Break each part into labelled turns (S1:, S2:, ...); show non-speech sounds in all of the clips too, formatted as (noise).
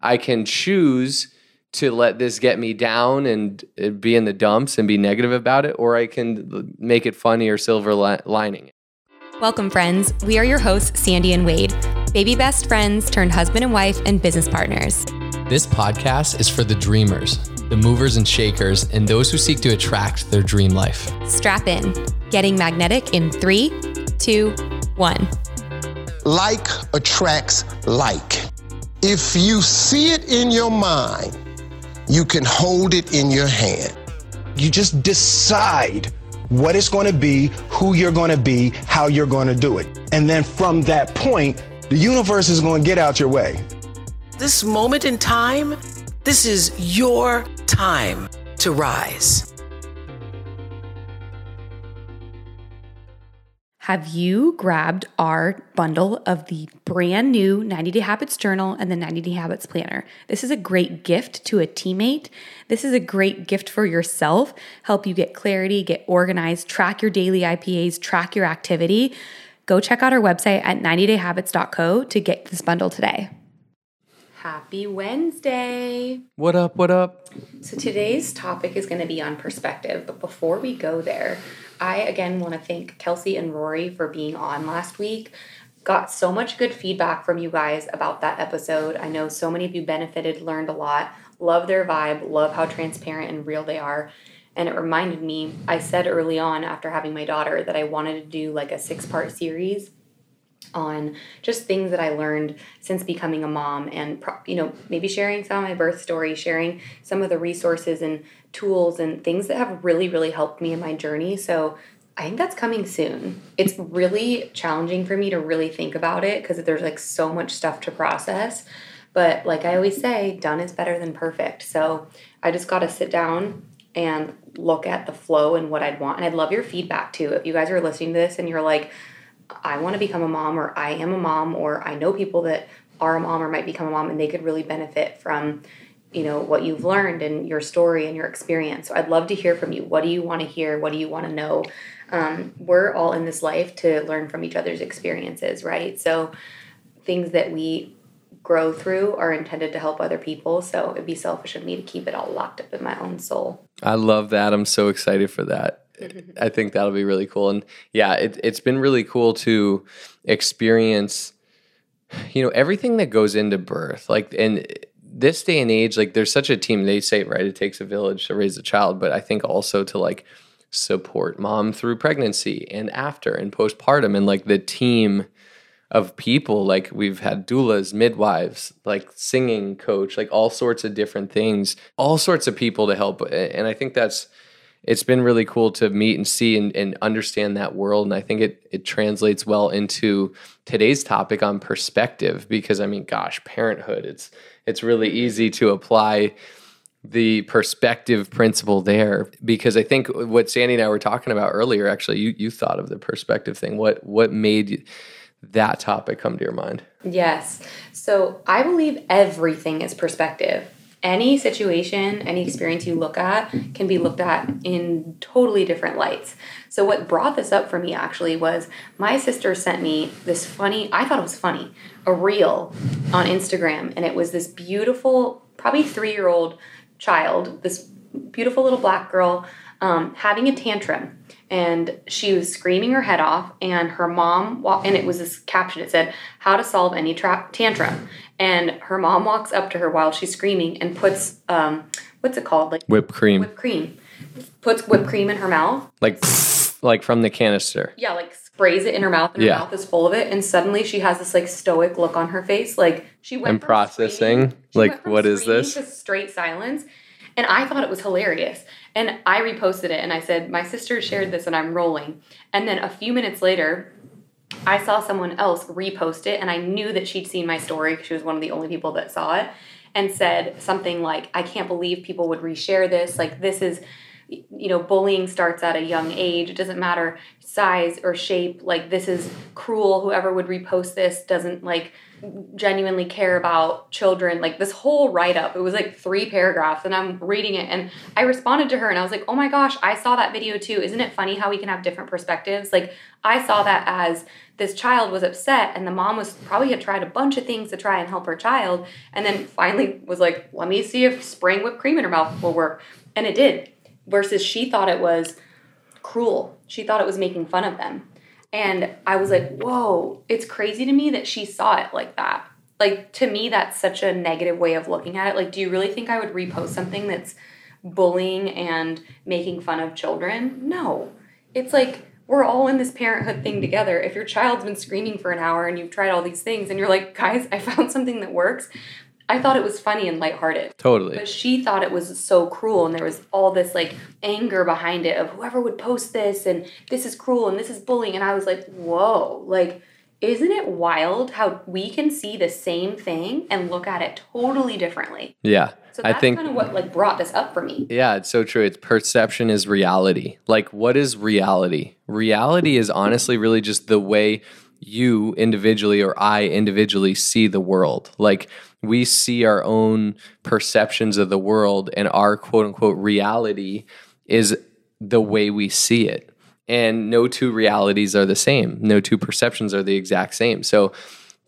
S1: I can choose to let this get me down and uh, be in the dumps and be negative about it, or I can make it funny or silver li- lining.
S2: Welcome, friends. We are your hosts, Sandy and Wade, baby best friends turned husband and wife and business partners.
S3: This podcast is for the dreamers, the movers and shakers, and those who seek to attract their dream life.
S2: Strap in. Getting magnetic in three, two, one.
S4: Like attracts like. If you see it in your mind, you can hold it in your hand. You just decide what it's going to be, who you're going to be, how you're going to do it. And then from that point, the universe is going to get out your way.
S5: This moment in time, this is your time to rise.
S2: Have you grabbed our bundle of the brand new 90 Day Habits Journal and the 90 Day Habits Planner? This is a great gift to a teammate. This is a great gift for yourself. Help you get clarity, get organized, track your daily IPAs, track your activity. Go check out our website at 90dayhabits.co to get this bundle today. Happy Wednesday.
S1: What up? What up?
S2: So today's topic is going to be on perspective, but before we go there, I again want to thank Kelsey and Rory for being on last week. Got so much good feedback from you guys about that episode. I know so many of you benefited, learned a lot, love their vibe, love how transparent and real they are. And it reminded me, I said early on after having my daughter that I wanted to do like a six part series on just things that I learned since becoming a mom and you know maybe sharing some of my birth story sharing some of the resources and tools and things that have really really helped me in my journey so I think that's coming soon. It's really challenging for me to really think about it because there's like so much stuff to process. But like I always say, done is better than perfect. So I just got to sit down and look at the flow and what I'd want. And I'd love your feedback too. If you guys are listening to this and you're like, I want to become a mom, or I am a mom, or I know people that are a mom or might become a mom and they could really benefit from you know what you've learned and your story and your experience. So i'd love to hear from you. What do you want to hear? What do you want to know? Um, we're all in this life to learn from each other's experiences right? So things that we grow through are intended to help other people so it'd be selfish of me to keep it all locked up in my own soul.
S1: I love that. I'm so excited for that I think that'll be really cool. And yeah, it, it's been really cool to experience, you know, everything that goes into birth. Like, and this day and age, like, there's such a team. They say, right, it takes a village to raise a child, but I think also to like support mom through pregnancy and after and postpartum, and like the team of people. Like, we've had doulas, midwives, like singing coach, like all sorts of different things, all sorts of people to help. And I think that's it's been really cool to meet and see and, and, understand that world. And I think it it translates well into today's topic on perspective because I mean, gosh, parenthood, it's it's really easy to apply the perspective principle there because I think what Sandy and I were talking about earlier, actually, you you thought of the perspective thing. What what made that topic come to your mind?
S2: Yes. So I believe everything is perspective any situation, any experience you look at can be looked at in totally different lights. So, what brought this up for me actually was my sister sent me this funny, I thought it was funny, a reel on Instagram. And it was this beautiful, probably three year old child, this beautiful little black girl um, having a tantrum and she was screaming her head off and her mom and it was this caption it said how to solve any tra- tantrum and her mom walks up to her while she's screaming and puts um, what's it called? Like
S1: whipped cream.
S2: whipped cream. Puts whipped cream in her mouth.
S1: Like like from the canister.
S2: Yeah like sprays it in her mouth and her mouth is full of it. And suddenly she has this like stoic look on her face. Like she went
S1: and processing like what is this?
S2: straight silence. And I thought it was hilarious. And I reposted it and I said, My sister shared this and I'm rolling. And then a few minutes later, I saw someone else repost it and I knew that she'd seen my story because she was one of the only people that saw it and said something like, I can't believe people would reshare this. Like, this is you know, bullying starts at a young age. It doesn't matter size or shape. Like, this is cruel. Whoever would repost this doesn't like genuinely care about children. Like, this whole write up, it was like three paragraphs, and I'm reading it, and I responded to her, and I was like, oh my gosh, I saw that video too. Isn't it funny how we can have different perspectives? Like, I saw that as this child was upset and the mom was probably had tried a bunch of things to try and help her child and then finally was like let me see if spraying whipped cream in her mouth will work and it did versus she thought it was cruel. She thought it was making fun of them. And i was like whoa it's crazy to me that she saw it like that. Like to me that's such a negative way of looking at it. Like do you really think i would repost something that's bullying and making fun of children? No. It's like we're all in this parenthood thing together. If your child's been screaming for an hour and you've tried all these things and you're like, guys, I found something that works, I thought it was funny and lighthearted.
S1: Totally.
S2: But she thought it was so cruel and there was all this like anger behind it of whoever would post this and this is cruel and this is bullying. And I was like, whoa, like, isn't it wild how we can see the same thing and look at it totally differently?
S1: Yeah.
S2: So
S1: I
S2: that's
S1: think
S2: kind of what like brought this up for me.
S1: Yeah, it's so true. It's perception is reality. Like, what is reality? Reality is honestly really just the way you individually or I individually see the world. Like, we see our own perceptions of the world, and our quote unquote reality is the way we see it. And no two realities are the same, no two perceptions are the exact same. So,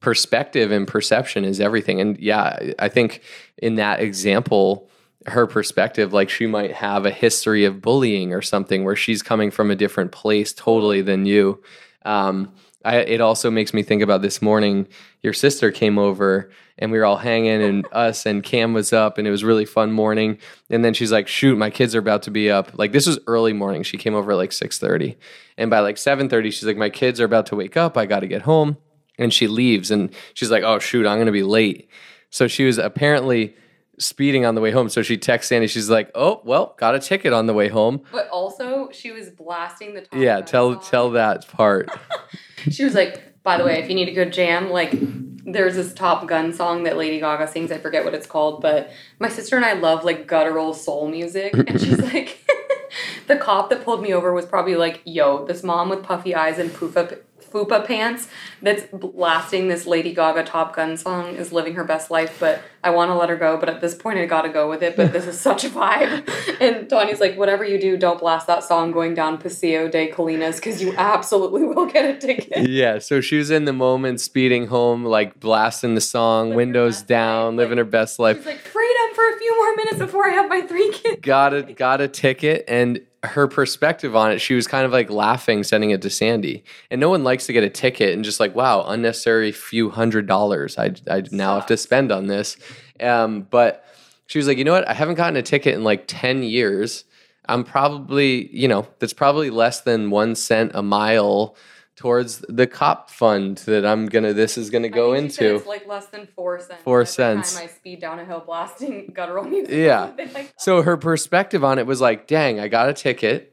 S1: perspective and perception is everything. And yeah, I think in that example, her perspective, like she might have a history of bullying or something where she's coming from a different place totally than you. Um, I, it also makes me think about this morning. Your sister came over and we were all hanging, and (laughs) us and Cam was up, and it was a really fun morning. And then she's like, "Shoot, my kids are about to be up." Like this was early morning. She came over at like six thirty, and by like seven thirty, she's like, "My kids are about to wake up. I got to get home." And she leaves, and she's like, "Oh shoot, I'm gonna be late." So she was apparently speeding on the way home. So she texts Sandy. She's like, "Oh well, got a ticket on the way home."
S2: But also, she was blasting the Top
S1: Yeah, tell
S2: song.
S1: tell that part. (laughs) (laughs)
S2: She was like, by the way, if you need a good jam, like there's this Top Gun song that Lady Gaga sings. I forget what it's called, but my sister and I love like guttural soul music. And she's (laughs) like, the cop that pulled me over was probably like, yo, this mom with puffy eyes and fupa, fupa pants that's blasting this Lady Gaga Top Gun song is living her best life, but I want to let her go. But at this point, I gotta go with it. But this is (laughs) such a vibe. And Tanya's like, whatever you do, don't blast that song going down Paseo de Colinas because you absolutely will get a ticket.
S1: yeah, so she was in the moment, speeding home, like blasting the song,
S2: Living
S1: windows down,
S2: life,
S1: living her best life.
S2: She's like, freedom for a few more minutes before I have my three kids.
S1: got a got a ticket and her perspective on it she was kind of like laughing sending it to sandy. And no one likes to get a ticket and just like wow unnecessary few hundred dollars i, I now have to spend on this. Um, but she was like you know what? I haven't gotten a ticket in like 10 years. I'm probably you know that's probably less than one cent a mile towards the cop fund that i'm gonna this is gonna go into
S2: It's like less than four cents.
S1: Four
S2: every
S1: cents.
S2: Time I speed down a hill blasting (laughs) guttural music.
S1: Yeah. (laughs)
S2: Like-
S1: So her perspective on it was like, dang, I got a ticket.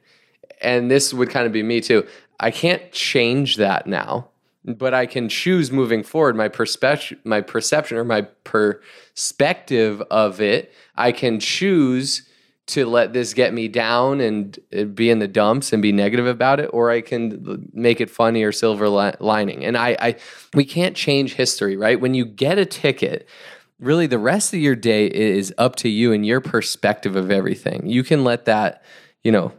S1: And this would kind of be me too. I can't change that now, but I can choose moving forward my perspective, my perception or my perspective of it. I can choose to let this get me down and uh, be in the dumps and be negative about it, or I can make it funny or silver li- lining. And I, I, we can't change history, right? When you get a ticket, really the rest of your day is up to you and your perspective of everything. You can let that, you know,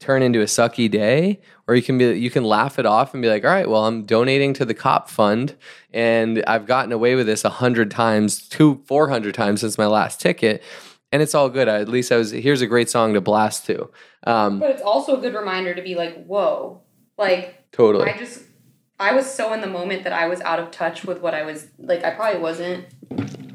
S1: turn into a sucky day or you can be you can laugh it off and be like all right well i'm donating to the cop fund and i've gotten away with this a hundred times two four hundred times since my last ticket and it's all good I, at least i was here's a great song to blast to um,
S2: But it's also a good reminder to be like, whoa, like
S1: totally
S2: I just I was so in the moment that I was out of touch with what I was like. I probably wasn't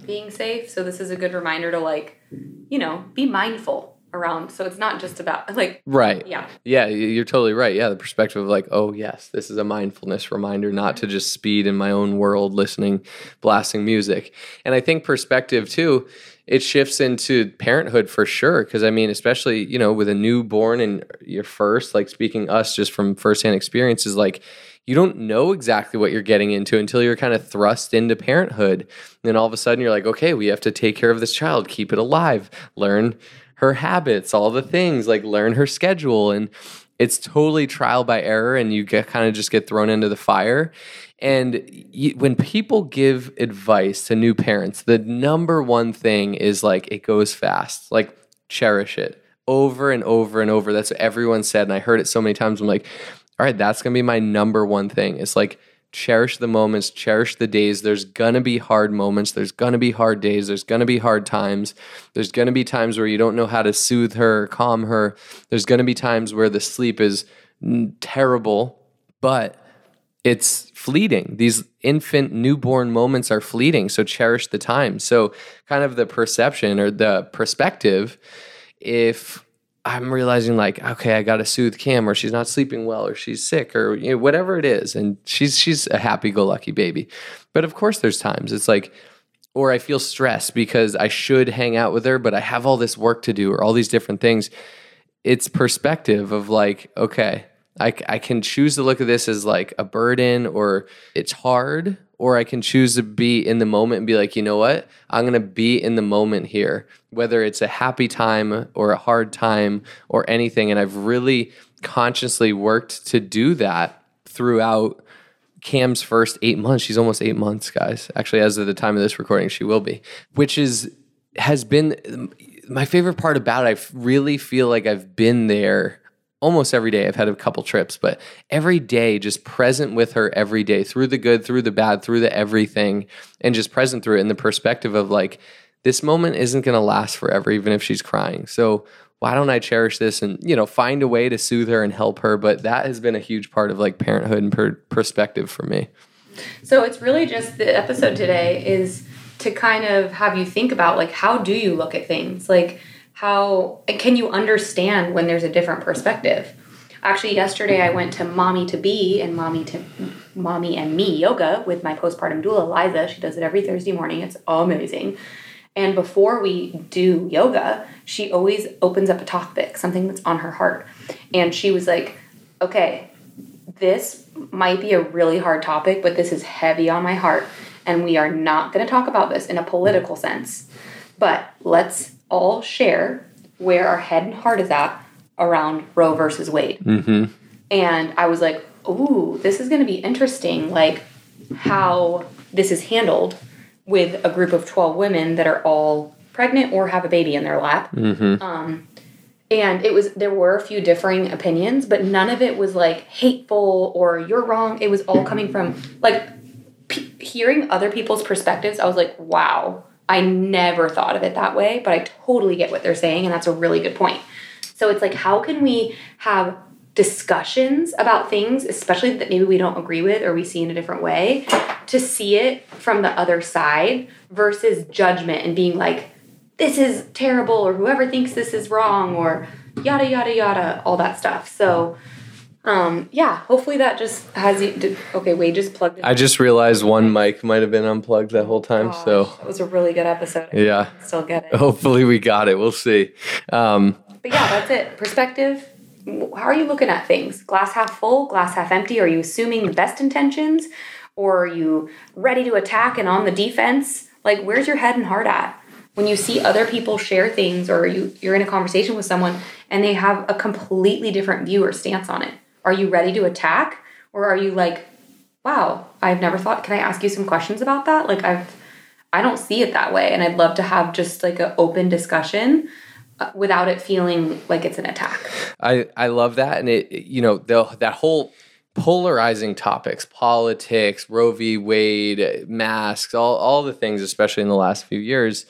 S2: being safe. So this is a good reminder to like, you know, be mindful around. So it's not just about (laughs) like,
S1: right
S2: yeah,
S1: Yeah, you're totally right. Yeah, the perspective of like, oh yes, this is a mindfulness reminder not to mm-hmm. just speed in my own world listening, blasting music. And I think perspective too, it shifts into parenthood for sure. Cause I mean, especially, you know, with a newborn and your first, like speaking us just from firsthand experiences, like you don't know exactly what you're getting into until you're kind of thrust into parenthood. And then all of a sudden you're like, okay, we have to take care of this child, keep it alive, learn her habits, all the things, like learn her schedule. And it's totally trial by error, and you get kind of just get thrown into the fire. And you, when people give advice to new parents, the number one thing is like it goes fast, like cherish it over and over and over. That's what everyone said. And I heard it so many times. I'm like, all right, that's going to be my number one thing. It's like, cherish the moments, cherish the days. There's going to be hard moments. There's going to be hard days. There's going to be hard times. There's going to be times where you don't know how to soothe her, calm her. There's going to be times where the sleep is terrible, but it's fleeting. These infant newborn moments are fleeting. So cherish the time. So, kind of the perception or the perspective, if I'm realizing like, okay, I got to soothe Cam, or she's not sleeping well, or she's sick, or you know, whatever it is, and she's she's a happy-go-lucky baby. But of course, there's times it's like, or I feel stressed because I should hang out with her, but I have all this work to do, or all these different things. It's perspective of like, okay, I, I can choose to look at this as like a burden, or it's hard, or I can choose to be in the moment and be like, you know what? I'm going to be in the moment here, whether it's a happy time or a hard time or anything. And I've really consciously worked to do that throughout Cam's first eight months. She's almost eight months, guys. Actually, as of the time of this recording, she will be, which is has been my favorite part about it. I really feel like I've been there almost every day. I've had a couple trips, but every day, just present with her every day through the good, through the bad, through the everything, and just present through it in the perspective of like, this moment isn't going to last forever, even if she's crying. So why don't I cherish this and, you know, find a way to soothe her and help her? But that has been a huge part of like parenthood and per- perspective for me.
S2: So it's really just the episode today is to kind of have you think about like, how do you look at things? Like, how can you understand when there's a different perspective? Actually, yesterday I went to Mommy to Be and Mommy to Mommy and Me yoga with my postpartum doula Liza. She does it every Thursday morning. It's amazing. And before we do yoga, she always opens up a topic, something that's on her heart. And she was like, "Okay, this might be a really hard topic, but this is heavy on my heart, and we are not going to talk about this in a political sense. But let's all share where our head and heart is at around Roe versus Wade.
S1: Mm-hmm.
S2: And I was like, ooh, this is going to be interesting, like how this is handled with a group of 12 women that are all pregnant or have a baby in their lap.
S1: Mm-hmm.
S2: Um, and it was there were a few differing opinions, but none of it was like hateful or you're wrong. It was all coming from like p- hearing other people's perspectives. I was like, wow, I never thought of it that way, but I totally get what they're saying, and that's a really good point. So it's like, how can we have discussions about things, especially that maybe we don't agree with or we see in a different way, to see it from the other side versus judgment and being like, this is terrible, or whoever thinks this is wrong, or yada, yada, yada, all that stuff. So, um, yeah, hopefully that just has you. Did, okay, Wade just plugged it.
S1: I just realized one mic might have been unplugged that whole time.
S2: Gosh,
S1: so
S2: it was a really good episode.
S1: Yeah.
S2: Still get it.
S1: hopefully we got it. We'll see. Um,
S2: But yeah, that's it. Perspective. How are you looking at things? Glass half full, glass half empty? Are you assuming the best intentions? Or are you ready to attack and on the defense? Like, where's your head and heart at? When you see other people share things or you, you're in a conversation with someone and they have a completely different view or stance on it, are you ready to attack? Or are you like, wow, I've never thought, can I ask you some questions about that? Like, I've, I don't see it that way. And I'd love to have just like an open discussion uh, without it feeling like it's an attack.
S1: I I love that, and it you know the that whole polarizing topics, politics, Roe v. Wade, masks, all all the things, especially in the last few years.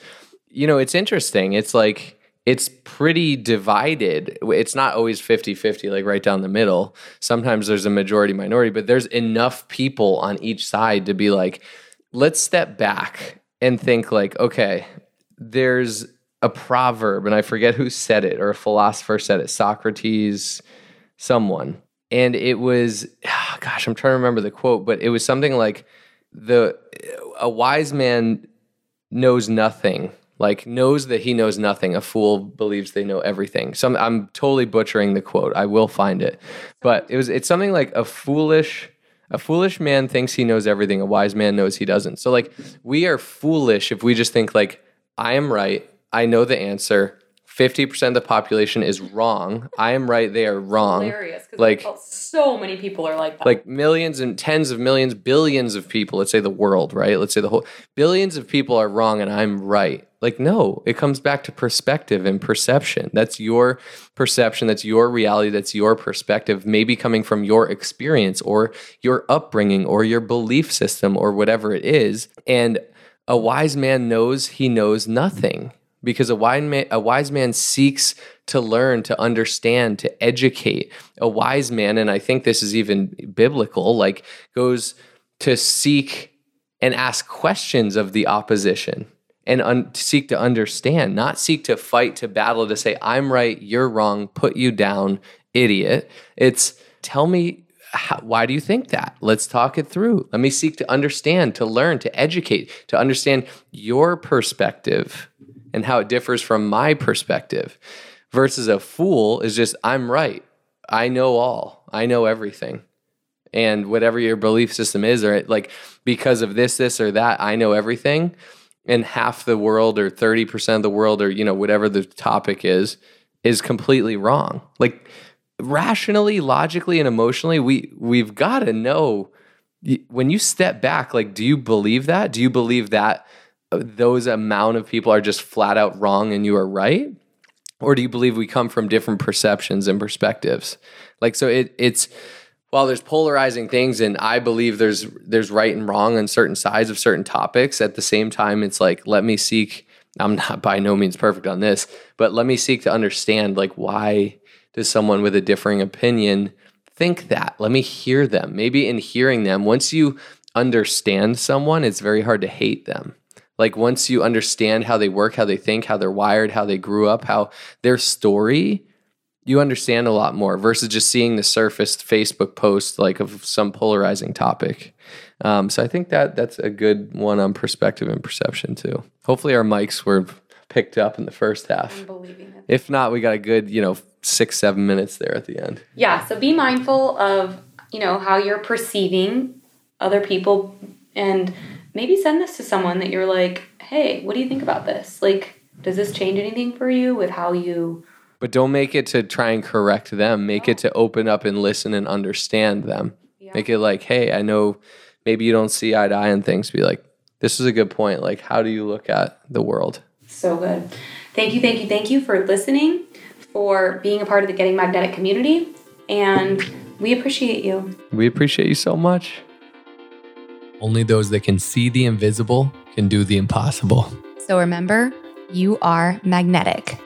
S1: You know, it's interesting. It's like it's pretty divided. It's not always 50-50 like right down the middle. Sometimes there's a majority minority, but there's enough people on each side to be like let's step back and think like okay, there's a proverb and I forget who said it or a philosopher said it, Socrates, someone. And it was ah, gosh, I'm trying to remember the quote, but it was something like the a wise man knows nothing, like knows that he knows nothing. A fool believes they know everything. Some I'm totally butchering the quote. I will find it. But it was it's something like a foolish a foolish man thinks he knows everything. A wise man knows he doesn't. So like we are foolish if we just think like I am right. I know the answer. 50% of the population is wrong. I am right, they are wrong.
S2: Hilarious. 'cause
S1: Like-
S2: like so many people are like that.
S1: Like millions and tens of millions, billions of people, let's say the world, right? Let's say the whole billions of people are wrong and I'm right. Like, no, it comes back to perspective and perception. That's your perception, that's your reality, that's your perspective, maybe coming from your experience or your upbringing or your belief system or whatever it is. And a wise man knows he knows nothing because a wise man, a wise man seeks to learn, to understand, to educate. A wise man, and I think this is even biblical, like goes to seek and ask questions of the opposition and un- seek to understand, not seek to fight, to battle, to say, I'm right, you're wrong, put you down, idiot. It's tell me, how, why do you think that? Let's talk it through. Let me seek to understand, to learn, to educate, to understand your perspective and how it differs from my perspective. Versus a fool is just, I'm right. I know all. I know everything and whatever your belief system is or like because of this this or that i know everything and half the world or 30% of the world or you know whatever the topic is is completely wrong. Like rationally logically and emotionally we we've got to know when you step back like do you believe that? Do you believe that uh, those amount of people are just flat out wrong and you are right? Or do you believe we come from different perceptions and perspectives? Like so it it's while there's polarizing things and i believe there's there's right and wrong on certain sides of certain topics at the same time it's like let me seek i'm not by no means perfect on this but let me seek to understand like why does someone with a differing opinion think that? Let me hear them. Maybe in hearing them once you understand someone it's very hard to hate them. Like once you understand how they work how they think how they're wired how they grew up how their story you understand a lot more versus just seeing the surfaced Facebook post like of some polarizing topic. Um, so I think that that's a good one on perspective and perception too. Hopefully our mics were picked up in the first half.
S2: I'm believing it.
S1: If not, we got a good you know six seven minutes there at the end.
S2: Yeah, so be mindful of, you know, how you're perceiving other people and maybe send this to someone that you're like, "Hey, what do you think about this? Like, does this change anything for you with how you
S1: But don't make it to try and correct them. Make it to open up and listen and understand them. Make it like, hey, I know maybe you don't see eye to eye on things. Be like, this is a good point. Like, how do you look at the world?
S2: So good. Thank you, thank you, thank you for listening, for being a part of the Getting Magnetic community, and we appreciate you.
S1: We appreciate you so much.
S3: Only those that can see the invisible can do the impossible.
S6: So remember, you are magnetic.